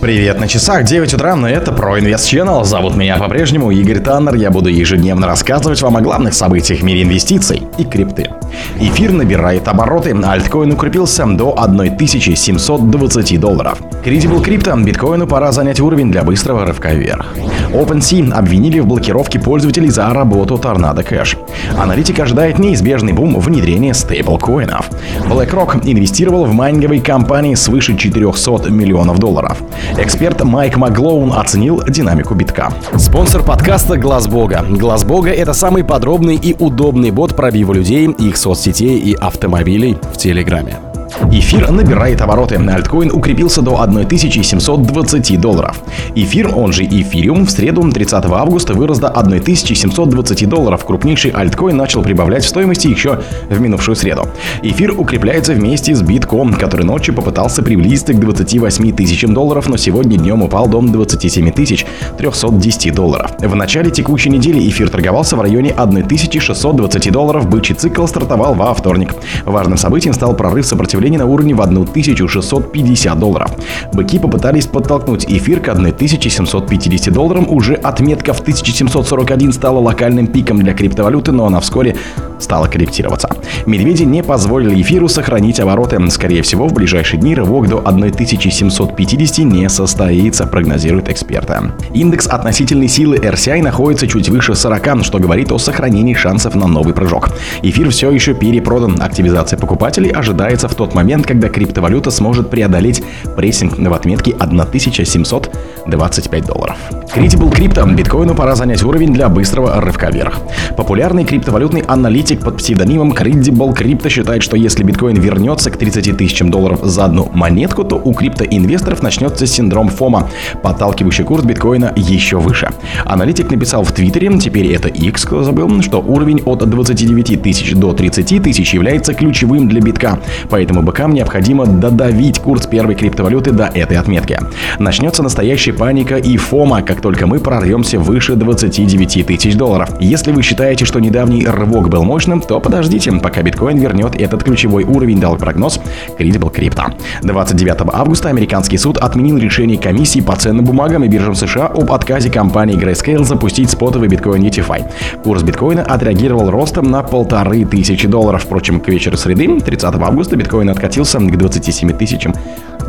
Привет на часах, 9 утра, но это про Инвест Channel. Зовут меня по-прежнему Игорь Таннер. Я буду ежедневно рассказывать вам о главных событиях в мире инвестиций и крипты. Эфир набирает обороты, альткоин укрепился до 1720 долларов. Credible Crypto, биткоину пора занять уровень для быстрого рывка вверх. OpenSea обвинили в блокировке пользователей за работу Tornado Cash. Аналитик ожидает неизбежный бум внедрения стейблкоинов. BlackRock инвестировал в майнинговые компании свыше 400 миллионов долларов. Эксперт Майк Маглоун оценил динамику битка. Спонсор подкаста Глаз Бога. Глаз Бога это самый подробный и удобный бот пробива людей, их соцсетей и автомобилей в Телеграме. Эфир набирает обороты. Альткоин укрепился до 1720 долларов. Эфир, он же эфириум, в среду 30 августа вырос до 1720 долларов. Крупнейший альткоин начал прибавлять в стоимости еще в минувшую среду. Эфир укрепляется вместе с битком, который ночью попытался приблизиться к 28 тысячам долларов, но сегодня днем упал до 27 тысяч 310 долларов. В начале текущей недели эфир торговался в районе 1620 долларов. Бычий цикл стартовал во вторник. Важным событием стал прорыв сопротивления на уровне в 1650 долларов. Быки попытались подтолкнуть эфир к 1750 долларам. Уже отметка в 1741 стала локальным пиком для криптовалюты, но она вскоре стала корректироваться. Медведи не позволили эфиру сохранить обороты. Скорее всего, в ближайшие дни рывок до 1750 не состоится, прогнозируют эксперты. Индекс относительной силы RCI находится чуть выше 40, что говорит о сохранении шансов на новый прыжок. Эфир все еще перепродан. Активизация покупателей ожидается в тот момент, когда криптовалюта сможет преодолеть прессинг в отметке 1725 долларов. Credible Crypto. Биткоину пора занять уровень для быстрого рывка вверх. Популярный криптовалютный аналитик под псевдонимом Credible Crypto считает, что если биткоин вернется к 30 тысячам долларов за одну монетку, то у криптоинвесторов начнется синдром ФОМа, подталкивающий курс биткоина еще выше. Аналитик написал в Твиттере, теперь это X, кто забыл, что уровень от 29 тысяч до 30 тысяч является ключевым для битка, поэтому быкам необходимо додавить курс первой криптовалюты до этой отметки. Начнется настоящая паника и фома, как только мы прорвемся выше 29 тысяч долларов. Если вы считаете, что недавний рывок был мощным, то подождите, пока биткоин вернет этот ключевой уровень, дал прогноз Credible Crypto. 29 августа американский суд отменил решение комиссии по ценным бумагам и биржам США об отказе компании Grayscale запустить спотовый биткоин ETFI. Курс биткоина отреагировал ростом на полторы тысячи долларов. Впрочем, к вечеру среды, 30 августа, биткоин откатился к 27 тысячам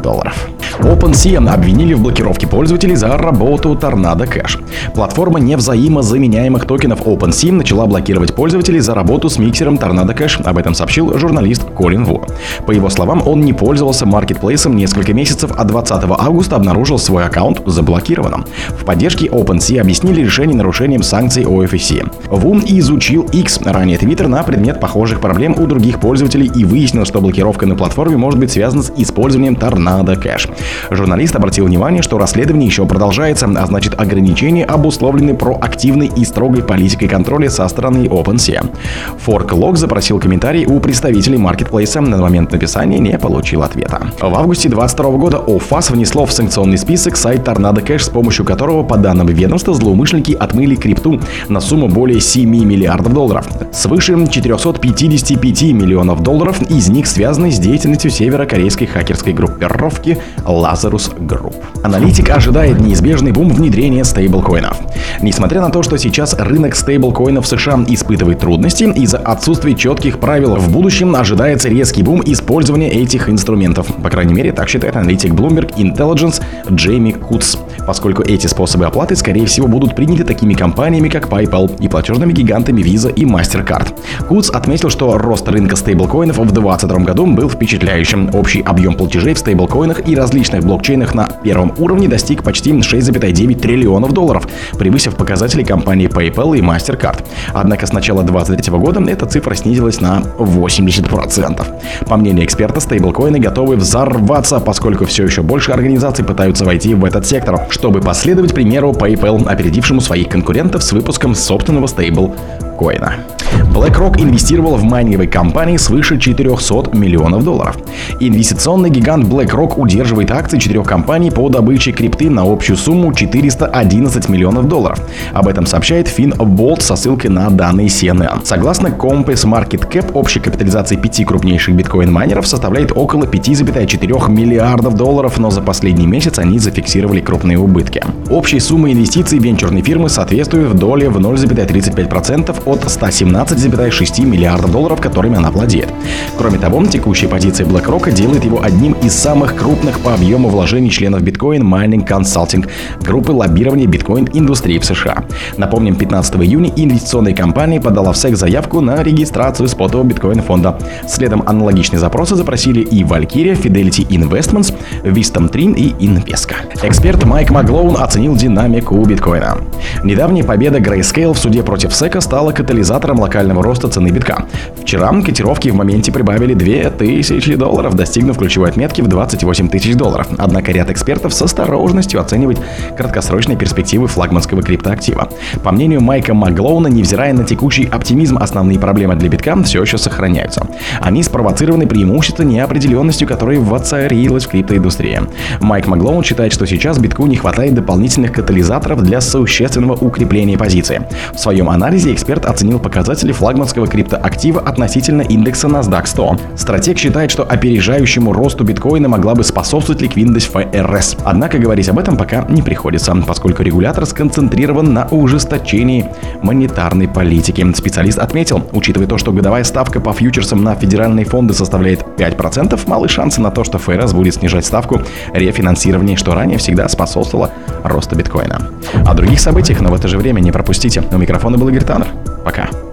долларов. OpenSea обвинили в блокировке пользователей за работу Tornado Cash. Платформа невзаимозаменяемых токенов OpenSea начала блокировать пользователей за работу с миксером Tornado Cash, об этом сообщил журналист Колин Ву. По его словам, он не пользовался маркетплейсом несколько месяцев, а 20 августа обнаружил свой аккаунт заблокированным. В поддержке OpenSea объяснили решение нарушением санкций OFAC. Ву изучил X, ранее Twitter, на предмет похожих проблем у других пользователей и выяснил, что блокировка на платформе может быть связана с использованием Tornado Cash. Журналист обратил внимание, что расследование еще продолжается, а значит ограничения обусловлены проактивной и строгой политикой контроля со стороны OpenSea. ForkLog запросил комментарий у представителей маркетплейса, на момент написания не получил ответа. В августе 2022 года OFAS внесло в санкционный список сайт Tornado Cash, с помощью которого, по данным ведомства, злоумышленники отмыли крипту на сумму более 7 миллиардов долларов. Свыше 455 миллионов долларов из них связаны с деятельностью северокорейской хакерской группировки Lazarus Group. Аналитик ожидает неизбежный бум внедрения стейблкоинов. Несмотря на то, что сейчас рынок стейблкоинов в США испытывает трудности из-за отсутствия четких правил, в будущем ожидается резкий бум использования этих инструментов. По крайней мере, так считает аналитик Bloomberg Intelligence Джейми Кутс, поскольку эти способы оплаты, скорее всего, будут приняты такими компаниями, как PayPal и платежными гигантами Visa и MasterCard. Кутс отметил, что рост рынка стейблкоинов в 2022 году был впечатляющим. Общий объем платежей в стейблкоинах и различных блокчейнах на первом уровне достиг почти 6,9 триллионов долларов, превысив показатели компаний PayPal и MasterCard. Однако с начала 2023 года эта цифра снизилась на 80%. По мнению эксперта, стейблкоины готовы взорваться, поскольку все еще больше организаций пытаются войти в этот сектор, чтобы последовать примеру PayPal, опередившему своих конкурентов с выпуском собственного стейбл биткоина. BlackRock инвестировал в майнинговые компании свыше 400 миллионов долларов. Инвестиционный гигант BlackRock удерживает акции четырех компаний по добыче крипты на общую сумму 411 миллионов долларов. Об этом сообщает FinBolt со ссылкой на данные CNN. Согласно Compass Market Cap, общая капитализация пяти крупнейших биткоин-майнеров составляет около 5,4 миллиардов долларов, но за последний месяц они зафиксировали крупные убытки. Общая сумма инвестиций венчурной фирмы соответствует в доле в 0,35% от 117,6 миллиардов долларов, которыми она владеет. Кроме того, текущая позиция BlackRock делает его одним из самых крупных по объему вложений членов Bitcoin Mining Consulting группы лоббирования биткоин-индустрии в США. Напомним, 15 июня инвестиционная компания подала в SEC заявку на регистрацию спотового биткоин-фонда. Следом аналогичные запросы запросили и Valkyria, Fidelity Investments, Wisdom Trin и Invesco. Эксперт Майк Маглоун оценил динамику биткоина. Недавняя победа Grayscale в суде против SEC стала катализатором локального роста цены битка. Вчера котировки в моменте прибавили 2000 долларов, достигнув ключевой отметки в 28 тысяч долларов. Однако ряд экспертов с осторожностью оценивает краткосрочные перспективы флагманского криптоактива. По мнению Майка Маглоуна, невзирая на текущий оптимизм, основные проблемы для битка все еще сохраняются. Они спровоцированы преимущественно неопределенностью, которая воцарилась в криптоиндустрии. Майк Маглоун считает, что сейчас битку не хватает дополнительных катализаторов для существенного укрепления позиции. В своем анализе эксперт оценил показатели флагманского криптоактива относительно индекса NASDAQ 100. Стратег считает, что опережающему росту биткоина могла бы способствовать ликвидность ФРС. Однако говорить об этом пока не приходится, поскольку регулятор сконцентрирован на ужесточении монетарной политики. Специалист отметил, учитывая то, что годовая ставка по фьючерсам на федеральные фонды составляет 5%, малы шансы на то, что ФРС будет снижать ставку рефинансирования, что ранее всегда способствовало росту биткоина. О других событиях, но в это же время не пропустите. У микрофона был Игорь Таннер. Пока.